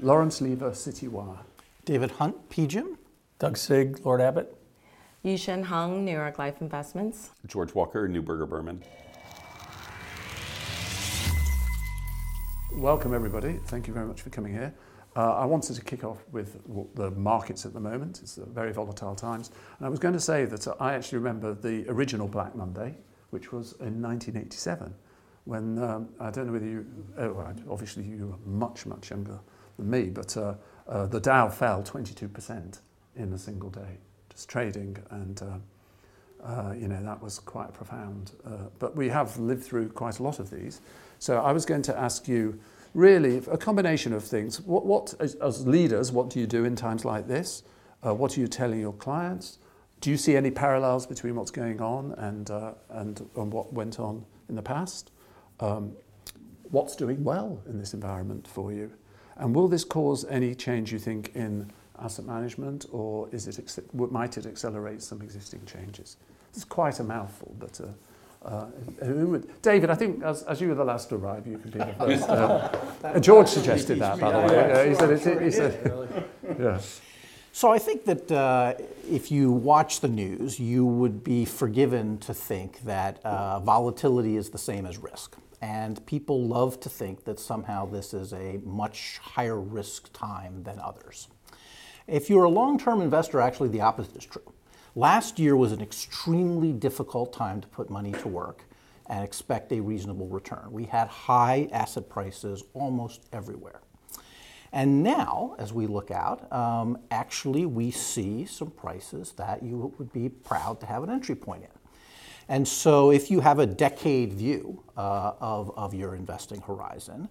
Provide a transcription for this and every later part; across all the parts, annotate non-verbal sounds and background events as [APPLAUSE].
Lawrence Lever, Citywire. David Hunt, PGIM. Doug Sieg, Lord Abbett. Yie-Hsin Hung, New York Life Investments. George Walker, Neuberger Berman. Welcome, everybody. Thank you very much for coming here. Uh, I wanted to kick off with the markets at the moment. It's very volatile times. And I was going to say that I actually remember the original Black Monday, which was in 1987, when um, I don't know whether you, oh, obviously you were much, much younger than me, but uh, uh, the Dow fell 22% in a single day, just trading. And, uh, uh, you know, that was quite profound. Uh, but we have lived through quite a lot of these. So I was going to ask you, really a combination of things. What, what as, leaders, what do you do in times like this? Uh, what are you telling your clients? Do you see any parallels between what's going on and, and, and what went on in the past? Um, what's doing well in this environment for you? And will this cause any change, you think, in asset management, or is it, might it accelerate some existing changes? It's quite a mouthful, but uh, uh, David, I think as, as you were the last to arrive, you can be the [LAUGHS] first. [LAUGHS] Uh, George suggested that, by the way. he said, it, he said, [LAUGHS] yeah. So I think that uh, if you watch the news, you would be forgiven to think that uh, volatility is the same as risk. And people love to think that somehow this is a much higher risk time than others. If you're a long term investor, actually the opposite is true. Last year was an extremely difficult time to put money to work and expect a reasonable return. We had high asset prices almost everywhere. And now, as we look out, um, actually we see some prices that you would be proud to have an entry point in. And so, if you have a decade view uh, of, of your investing horizon,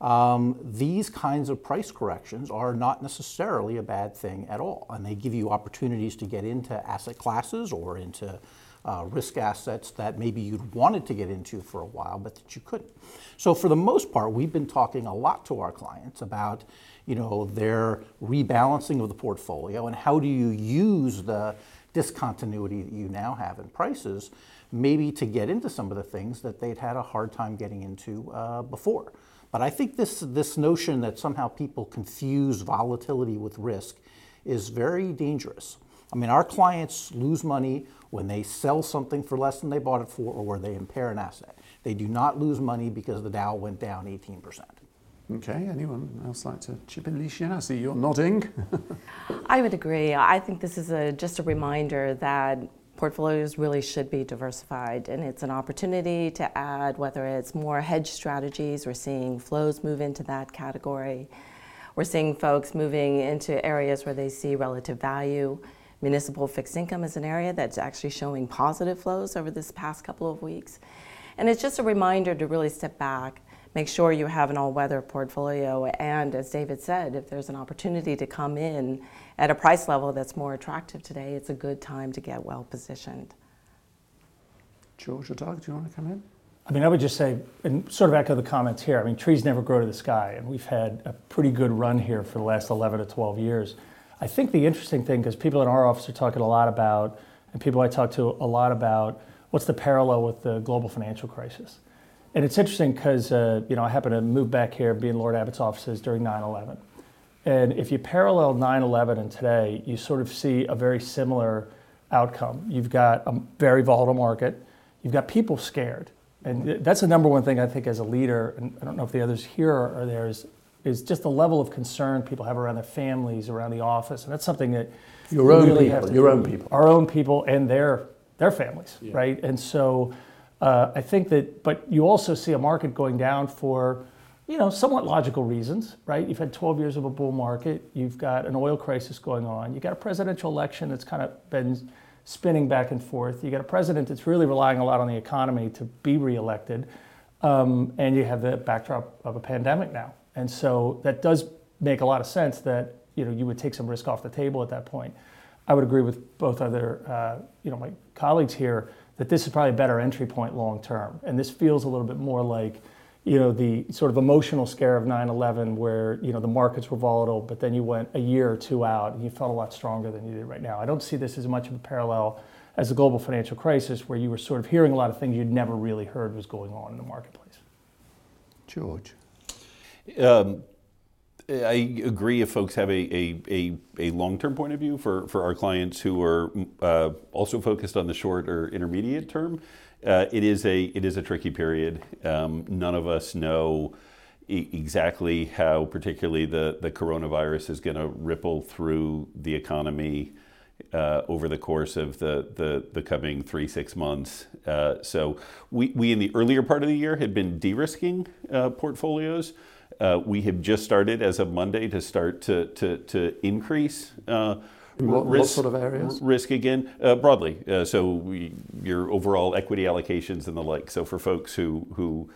um, these kinds of price corrections are not necessarily a bad thing at all. And they give you opportunities to get into asset classes or into uh, risk assets that maybe you'd wanted to get into for a while, but that you couldn't. So for the most part, we've been talking a lot to our clients about, you know, their rebalancing of the portfolio and how do you use the discontinuity that you now have in prices, maybe to get into some of the things that they'd had a hard time getting into uh, before. But I think this, this notion that somehow people confuse volatility with risk is very dangerous. I mean, our clients lose money when they sell something for less than they bought it for or where they impair an asset. They do not lose money because the Dow went down 18%. Okay, anyone else like to chip in, Lixian? I see you're nodding. [LAUGHS] I would agree. I think this is a, just a reminder that portfolios really should be diversified and it's an opportunity to add whether it's more hedge strategies we're seeing flows move into that category. We're seeing folks moving into areas where they see relative value. Municipal fixed income is an area that's actually showing positive flows over this past couple of weeks. And it's just a reminder to really step back make sure you have an all-weather portfolio and as david said if there's an opportunity to come in at a price level that's more attractive today, it's a good time to get well positioned. George or Doug, do you want to come in? I mean, I would just say, and sort of echo the comments here. I mean, trees never grow to the sky, and we've had a pretty good run here for the last 11 to 12 years. I think the interesting thing, because people in our office are talking a lot about, and people I talk to a lot about, what's the parallel with the global financial crisis? And it's interesting because, uh, you know, I happen to move back here, be in Lord Abbett's offices during 9 11. And if you parallel 9 11 and today, you sort of see a very similar outcome. You've got a very volatile market, you've got people scared. And that's the number one thing I think as a leader, and I don't know if the others here are there, is, is just the level of concern people have around their families, around the office. And that's something that your own really people, your own people. Our own people and their, their families, yeah. right? And so uh, I think that, but you also see a market going down for you know, somewhat logical reasons, right? You've had 12 years of a bull market. You've got an oil crisis going on. You've got a presidential election that's kind of been spinning back and forth. You've got a president that's really relying a lot on the economy to be reelected. Um, and you have the backdrop of a pandemic now. And so that does make a lot of sense that, you know, you would take some risk off the table at that point. I would agree with both other, uh, you know, my colleagues here that this is probably a better entry point long term. And this feels a little bit more like, you know, the sort of emotional scare of 9-11 where, you know, the markets were volatile, but then you went a year or two out and you felt a lot stronger than you did right now. I don't see this as much of a parallel as the global financial crisis where you were sort of hearing a lot of things you'd never really heard was going on in the marketplace. George. Um, I agree if folks have a, a, a, a long term point of view for, for our clients who are uh, also focused on the short or intermediate term. Uh, it is a it is a tricky period. Um, none of us know e- exactly how, particularly the the coronavirus, is going to ripple through the economy uh, over the course of the the, the coming three six months. Uh, so we we in the earlier part of the year had been de-risking uh, portfolios. Uh, we have just started as of Monday to start to to, to increase. Uh, what, risk, what sort of areas? Risk again, uh, broadly. Uh, so we, your overall equity allocations and the like. So for folks who who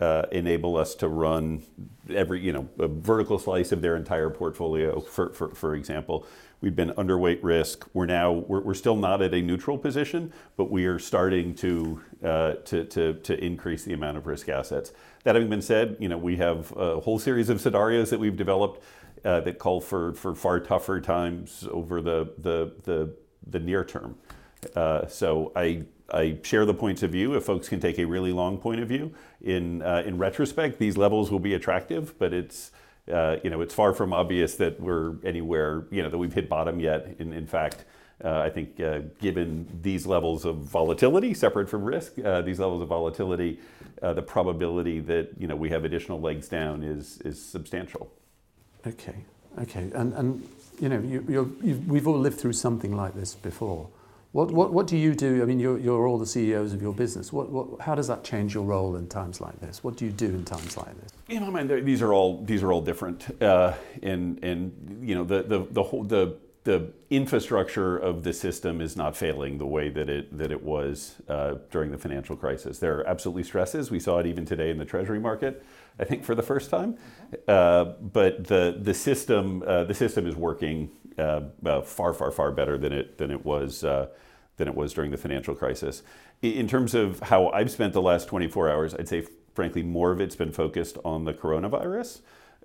uh, enable us to run every you know a vertical slice of their entire portfolio. For for, for example, we've been underweight risk. We're now we're, we're still not at a neutral position, but we are starting to uh, to, to to increase the amount of risk assets. That having been said, you know we have a whole series of scenarios that we've developed uh, that call for, for far tougher times over the, the, the, the near term. Uh, so I, I share the points of view. If folks can take a really long point of view, in, uh, in retrospect, these levels will be attractive, but it's, uh, you know, it's far from obvious that we're anywhere, you know, that we've hit bottom yet. In, in fact, uh, I think uh, given these levels of volatility, separate from risk, these levels of volatility, the probability that, you know, we have additional legs down is, is substantial. Okay, okay, and and you know you, we've all lived through something like this before. What, what, what do you do? I mean, you're, you're all the CEOs of your business. What, what, how does that change your role in times like this? What do you do in times like this? In I mean, these are all these are all different, uh, and and you know the the the whole the the infrastructure of the system is not failing the way that it that it was uh, during the financial crisis. There are absolutely stresses. We saw it even today in the Treasury market. I think for the first time. Uh, but the the system uh, the system is working uh, uh far far far better than it than it was uh, than it was during the financial crisis. In terms of how I've spent the last 24 hours, I'd say frankly more of it's been focused on the coronavirus.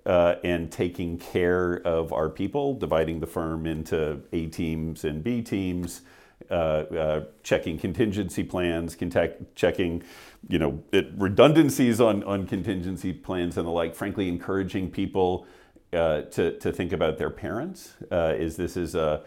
Uh, and taking care of our people, dividing the firm into A teams and B teams, uh, uh, checking contingency plans, contact, checking you know, it, redundancies on, on contingency plans and the like, frankly, encouraging people uh, to, to think about their parents. Uh, is this is a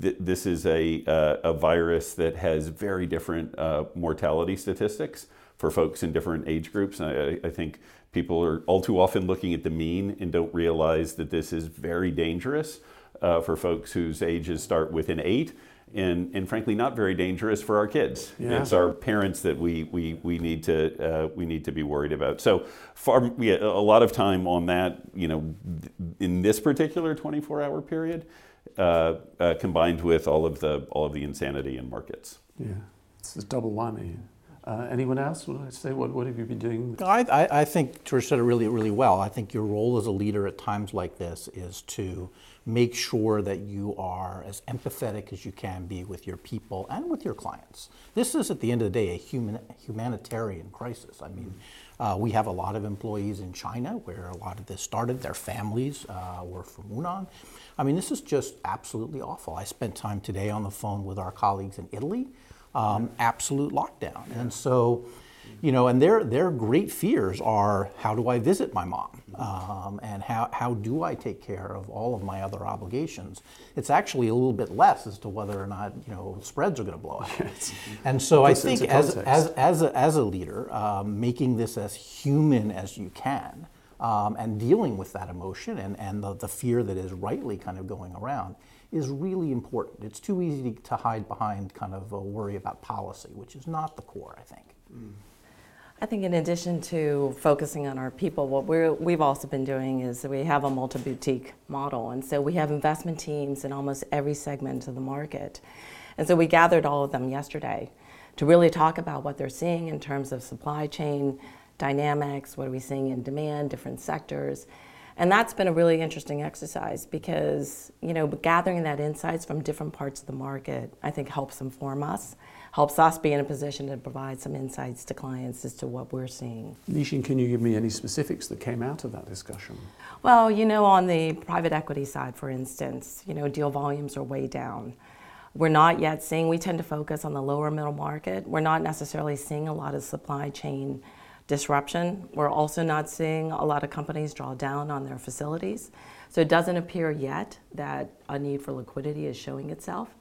th- this is a, uh, a virus that has very different uh, mortality statistics for folks in different age groups. I, I, think people are all too often looking at the mean and don't realize that this is very dangerous uh, for folks whose ages start within eight and, and frankly not very dangerous for our kids. Yeah. It's our parents that we, we, we, need to, uh, we need to be worried about. So far, we had a lot of time on that, you know, in this particular 24 hour period, uh, uh, combined with all of, the, all of the insanity in markets. Yeah, it's a double whammy. Uh, anyone else want to say what, what have you been doing? I, I, I think Trish said it really, really well. I think your role as a leader at times like this is to make sure that you are as empathetic as you can be with your people and with your clients. This is, at the end of the day, a human, humanitarian crisis. I mean, uh, we have a lot of employees in China where a lot of this started. Their families uh, were from Wuhan. I mean, this is just absolutely awful. I spent time today on the phone with our colleagues in Italy. Um, absolute lockdown. And so, you know, and their their great fears are how do I visit my mom, um, and how how do I take care of all of my other obligations? It's actually a little bit less as to whether or not you know spreads are going to blow out. [LAUGHS] And so I think as as as a, as a leader, um, making this as human as you can. Um, and dealing with that emotion and, and the, the fear that is rightly kind of going around is really important. It's too easy to hide behind kind of a worry about policy, which is not the core, I think. I think in addition to focusing on our people, what we have also been doing is we have a multi-boutique model. And so we have investment teams in almost every segment of the market. And so we gathered all of them yesterday to really talk about what they're seeing in terms of supply chain dynamics, what are we seeing in demand, different sectors. And that's been a really interesting exercise because, you know, gathering that insights from different parts of the market, I think helps inform us helps us be in a position to provide some insights to clients as to what we're seeing. Nishin, can you give me any specifics that came out of that discussion? Well, you know, on the private equity side, for instance, you know, deal volumes are way down. We're not yet seeing, we tend to focus on the lower middle market. We're not necessarily seeing a lot of supply chain disruption. We're also not seeing a lot of companies draw down on their facilities. So it doesn't appear yet that a need for liquidity is showing itself.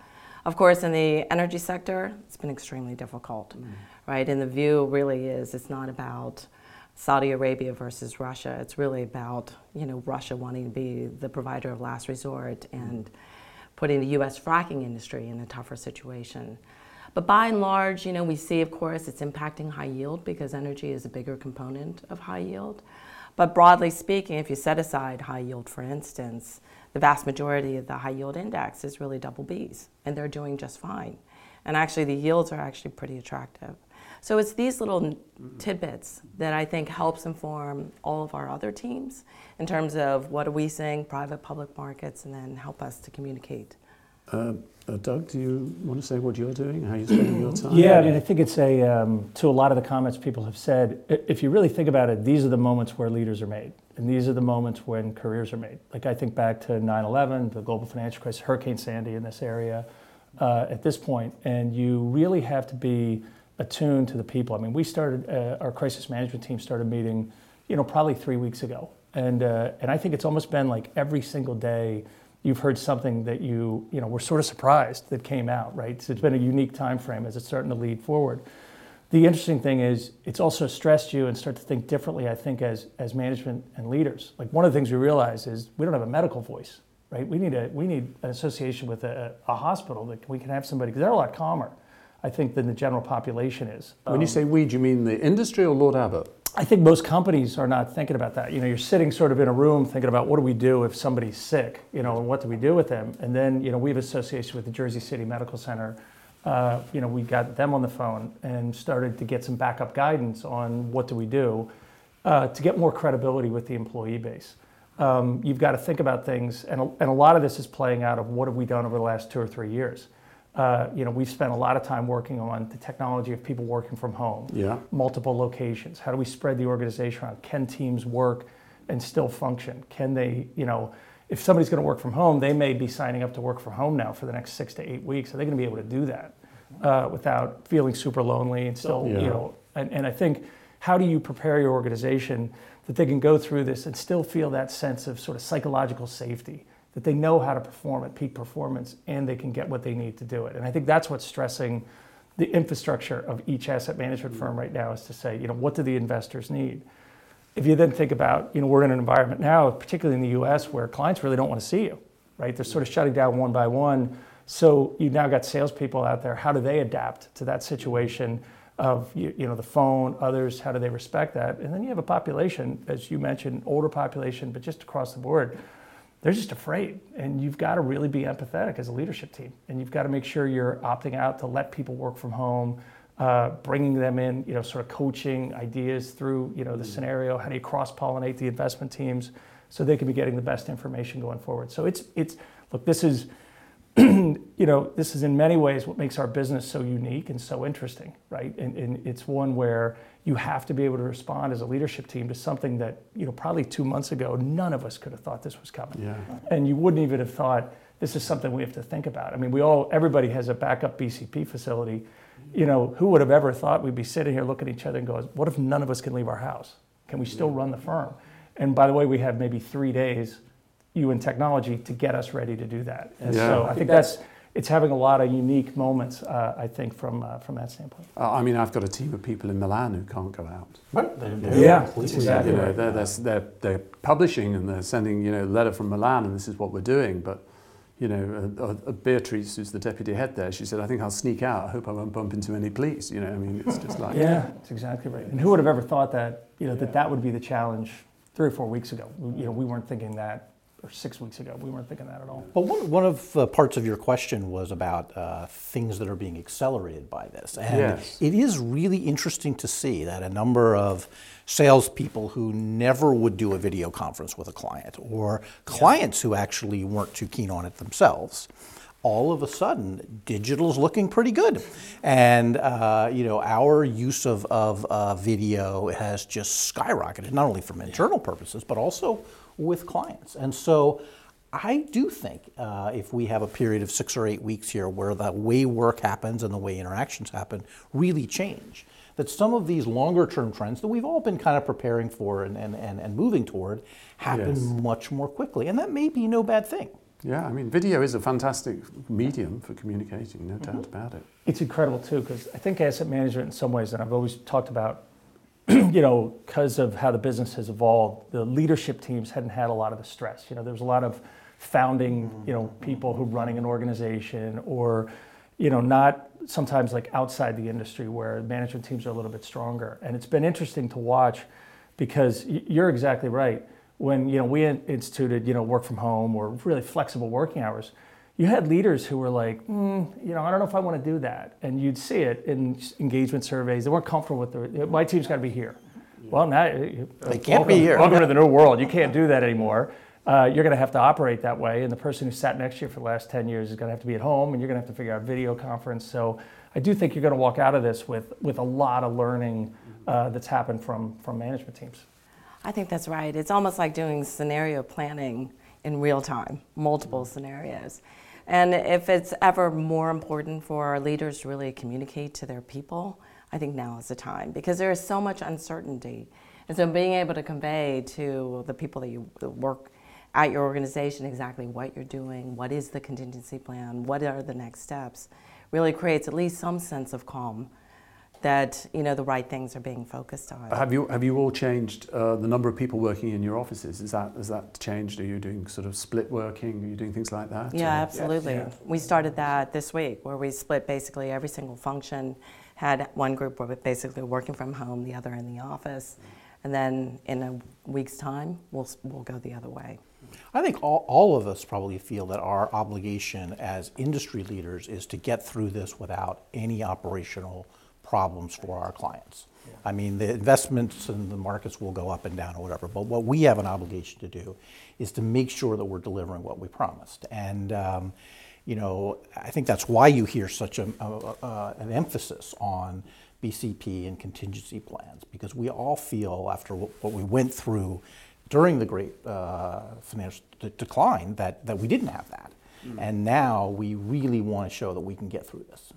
Of course, in the energy sector, it's been extremely difficult, mm. right? And the view really is it's not about Saudi Arabia versus Russia. It's really about you know Russia wanting to be the provider of last resort and putting the U.S. fracking industry in a tougher situation. But by and large, you know, we see, of course, it's impacting high yield because energy is a bigger component of high yield. But broadly speaking, if you set aside high yield, for instance, the vast majority of the high yield index is really double Bs, and they're doing just fine. And actually, the yields are actually pretty attractive. So it's these little tidbits that I think helps inform all of our other teams in terms of what are we seeing, private, public markets, and then help us to communicate. Uh, uh, Doug, do you want to say what you're doing, how you're spending your time? Yeah, I mean, I think it's a, um, to a lot of the comments people have said, if you really think about it, these are the moments where leaders are made. And these are the moments when careers are made. Like I think back to 9 11, the global financial crisis, Hurricane Sandy in this area uh, at this point, and you really have to be attuned to the people. I mean, we started uh, our crisis management team started meeting, you know, probably three weeks ago, and uh, and I think it's almost been like every single day you've heard something that you you know were sort of surprised that came out. Right, so it's been a unique time frame as it's starting to lead forward. The interesting thing is it's also stressed you and start to think differently. I think as as management and leaders, like one of the things we realize is we don't have a medical voice. Right, we need a we need an association with a, a hospital that we can have somebody because they're a lot calmer I think, than the general population is. When um, you say we, do you mean the industry or Lord Abbett? I think most companies are not thinking about that. You know, you're sitting sort of in a room thinking about what do we do if somebody's sick, you know, and what do we do with them? And then, you know, we have association with the Jersey City Medical Center. Uh, you know, we got them on the phone and started to get some backup guidance on what do we do uh, to get more credibility with the employee base. Um, you've got to think about things, and a, and a lot of this is playing out of what have we done over the last two or three years. Uh, you know, we've spent a lot of time working on the technology of people working from home, yeah. multiple locations. How do we spread the organization around? Can teams work and still function? Can they, you know, if somebody's going to work from home, they may be signing up to work from home now for the next six to eight weeks. Are they going to be able to do that uh, without feeling super lonely and still, yeah. you know? And, and I think, how do you prepare your organization that they can go through this and still feel that sense of sort of psychological safety? That they know how to perform at peak performance and they can get what they need to do it. And I think that's what's stressing the infrastructure of each asset management firm right now is to say, you know, what do the investors need? If you then think about, you know, we're in an environment now, particularly in the US, where clients really don't want to see you, right? They're sort of shutting down one by one. So you've now got salespeople out there. How do they adapt to that situation of, you, you know, the phone, others? How do they respect that? And then you have a population, as you mentioned, older population, but just across the board, they're just afraid. And you've got to really be empathetic as a leadership team. And you've got to make sure you're opting out to let people work from home, uh, bringing them in, you know, sort of coaching ideas through, you know, the mm. scenario. How do you cross pollinate the investment teams so they can be getting the best information going forward? So it's, it's look, this is, [CLEARS THROAT] you know, this is in many ways what makes our business so unique and so interesting, right? And, and it's one where you have to be able to respond as a leadership team to something that you know probably two months ago none of us could have thought this was coming. Yeah. and you wouldn't even have thought this is something we have to think about. I mean we all everybody has a backup bcp facility. You know who would have ever thought we'd be sitting here looking at each other and going, what if none of us can leave our house? Can we still run the firm? And by the way we have maybe three days you in technology to get us ready to do that and yeah. so i think that's it's having a lot of unique moments, uh, I think, from uh, from that standpoint. Uh, I mean, I've got a team of people in Milan who can't go out. Right. Yeah, exactly. You know, they're, they're, they're, they're, publishing and they're sending, you know, a letter from Milan and this is what we're doing. But, you know, uh, uh, Beatrice, who's the deputy head there, she said, I think I'll sneak out. I hope I won't bump into any police. You know, I mean, it's just like... [LAUGHS] yeah, that's exactly right. And who would have ever thought that, you know, that that would be the challenge three or four weeks ago? You know, we weren't thinking that or six weeks ago. We weren't thinking that at all. But one, one of the parts of your question was about uh, things that are being accelerated by this. And yes. it is really interesting to see that a number of salespeople who never would do a video conference with a client, or clients yeah. who actually weren't too keen on it themselves, all of a sudden, digital's looking pretty good. And, uh, you know, our use of, of uh, video has just skyrocketed, not only from internal purposes, but also with clients. And so I do think uh, if we have a period of six or eight weeks here where the way work happens and the way interactions happen really change, that some of these longer term trends that we've all been kind of preparing for and, and, and, and moving toward happen Yes. much more quickly. And that may be no bad thing. Yeah, I mean, video is a fantastic medium for communicating, no doubt mm-hmm. about it. It's incredible too, because I think asset management in some ways, and I've always talked about, [CLEARS THROAT] you know, because of how the business has evolved, the leadership teams hadn't had a lot of the stress. You know, there was a lot of founding, you know, mm-hmm. people who are running an organization or, you know, not sometimes like outside the industry where management teams are a little bit stronger. And it's been interesting to watch because you're exactly right. When, you know, we in- instituted, you know, work from home or really flexible working hours, you had leaders who were like, mm, you know, I don't know if I want to do that. And you'd see it in engagement surveys. They weren't comfortable with the, my team's got to be here. Well, now they can't be here. Welcome to the new world. You can't do that anymore. Uh, you're going to have to operate that way. And the person who sat next to you for the last 10 years is going to have to be at home and you're going to have to figure out video conference. So I do think you're going to walk out of this with, with a lot of learning uh, that's happened from, from management teams. I think that's right. It's almost like doing scenario planning in real time, multiple scenarios. And if it's ever more important for our leaders to really communicate to their people, I think now is the time because there is so much uncertainty. And so being able to convey to the people that you work at your organization exactly what you're doing, what is the contingency plan, what are the next steps, really creates at least some sense of calm that you know the right things are being focused on. Have you have you all changed uh, the number of people working in your offices? Is that has that changed? Are you doing sort of split working? Are you doing things like that? Yeah, Or- absolutely. We started that this week where we split basically every single function, had one group were basically working from home, the other in the office. And then in a week's time, we'll, we'll go the other way. I think all, all of us probably feel that our obligation as industry leaders is to get through this without any operational problems for our clients. I mean, the investments and the markets will go up and down or whatever, but what we have an obligation to do is to make sure that we're delivering what we promised. And, um, you know, I think that's why you hear such a, a, a, an emphasis on BCP and contingency plans, because we all feel after what we went through during the great uh, financial de- decline that, that we didn't have that. And now we really want to show that we can get through this.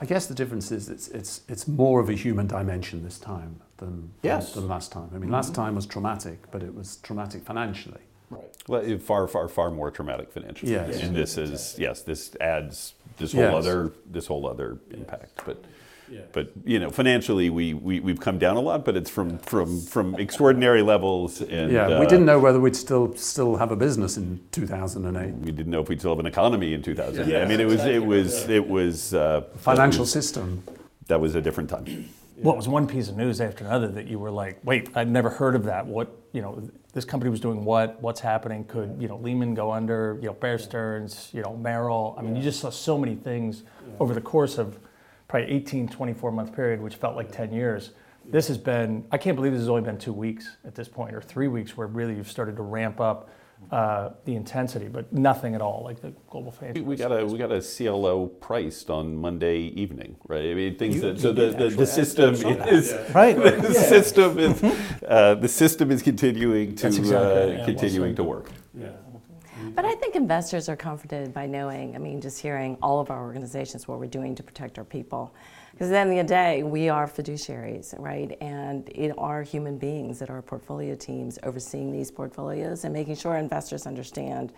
I guess the difference is it's it's it's more of a human dimension this time than Yes. than, than last time. I mean, last mm-hmm. time was traumatic, but it was traumatic financially. Right. Well, far, far, far more traumatic financially. Yes. And this is yes, this adds this whole Yes. other this whole other impact. But but you know, financially we, we we've come down a lot, but it's from from from extraordinary levels. And yeah, we uh, didn't know whether we'd still still have a business in 2008. We didn't know if we'd still have an economy in 2000. I mean, it was it was it was uh, Financial that was, system. that was a different time. Well, it was one piece of news after another that you were like, wait, I've never heard of that. What, you know, this company was doing what? What's happening? Could, you know, Lehman go under? You know, Bear Stearns, you know, Merrill. I mean, you just saw so many things over the course of probably 18, 24 month period, which felt like 10 years. This has been, I can't believe this has only been two weeks at this point, or three weeks, where really you've started to ramp up uh, the intensity, but nothing at all like the global financial. We got a we got a CLO priced on Monday evening, right? I mean, things You- that so the, the, the system saw that. is [LAUGHS] Right. [LAUGHS] the system is uh, the system is continuing to exactly uh, right, yeah, well continuing to work. But I think investors are comforted by knowing, I mean, just hearing all of our organizations, what we're doing to protect our people. Because at the end of the day, we are fiduciaries, right? And it are human beings that are portfolio teams overseeing these portfolios and making sure investors understand,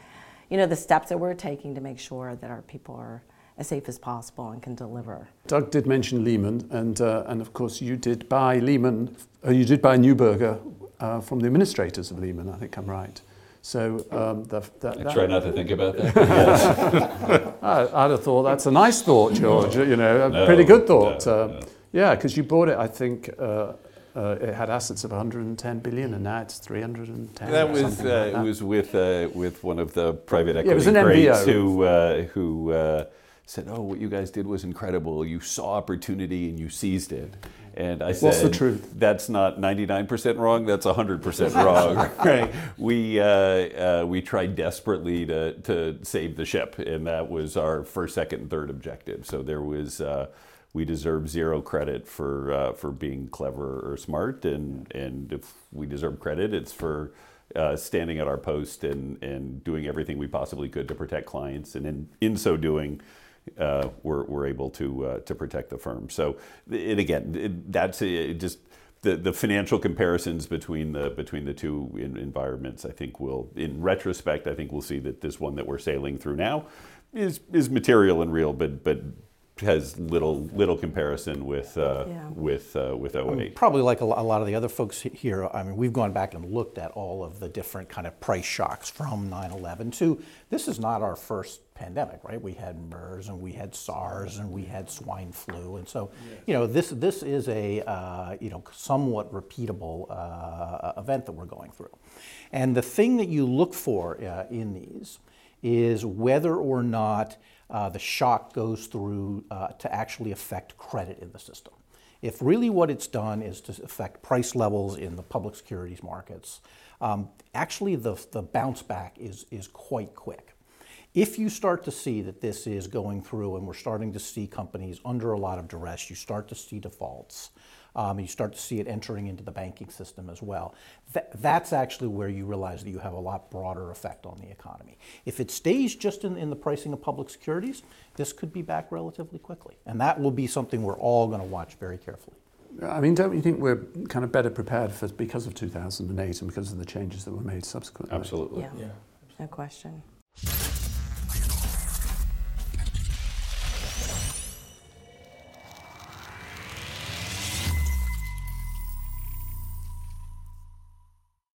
you know, the steps that we're taking to make sure that our people are as safe as possible and can deliver. Doug did mention Lehman, and uh, and of course you did buy Lehman. Uh, you did buy Neuberger uh, from the administrators of Lehman. I think I'm right. So um, the, that, that- try not to think about that. [LAUGHS] I, I'd have thought that's a nice thought, George. You know, a No, pretty good thought. no, no. Yeah, because you bought it. I think uh, uh, it had assets of 110 billion, and now it's 310. That or was uh, like it was with uh, with one of the private equity it was an greats MBO. who uh, who uh, said, "Oh, what you guys did was incredible. You saw opportunity and you seized it." And I said, What's the truth? That's not 99% wrong. That's 100% [LAUGHS] wrong. right? We uh, uh, we tried desperately to to save the ship, and that was our first, second, and third objective. So there was. Uh, we deserve zero credit for uh, for being clever or smart, and and if we deserve credit, it's for uh, standing at our post and and doing everything we possibly could to protect clients, and in in so doing, uh, were, were able to uh, to protect the firm. So, it, again, it, that's just the, the financial comparisons between the between the two environments. I think will, in retrospect, I think we'll see that this one that we're sailing through now is is material and real, but but has little little comparison with uh, Yeah. with uh, with 08. Probably like a lot of the other folks here, I mean, we've gone back and looked at all of the different kind of price shocks from 9/11 to, this is not our first pandemic, right? We had MERS and we had SARS and we had swine flu. And so, you know, this, this is a, uh, you know, somewhat repeatable uh, event that we're going through. And the thing that you look for uh, in these is whether or not uh, the shock goes through uh, to actually affect credit in the system. If really what it's done is to affect price levels in the public securities markets, um, actually the, the bounce back is, is quite quick. If you start to see that this is going through and we're starting to see companies under a lot of duress, you start to see defaults, um, you start to see it entering into the banking system as well. Th- that's actually where you realize that you have a lot broader effect on the economy. If it stays just in, in the pricing of public securities, this could be back relatively quickly. And that will be something we're all going to watch very carefully. I mean, don't you think we're kind of better prepared for because of 2008 and because of the changes that were made subsequently? Absolutely. Yeah, no question.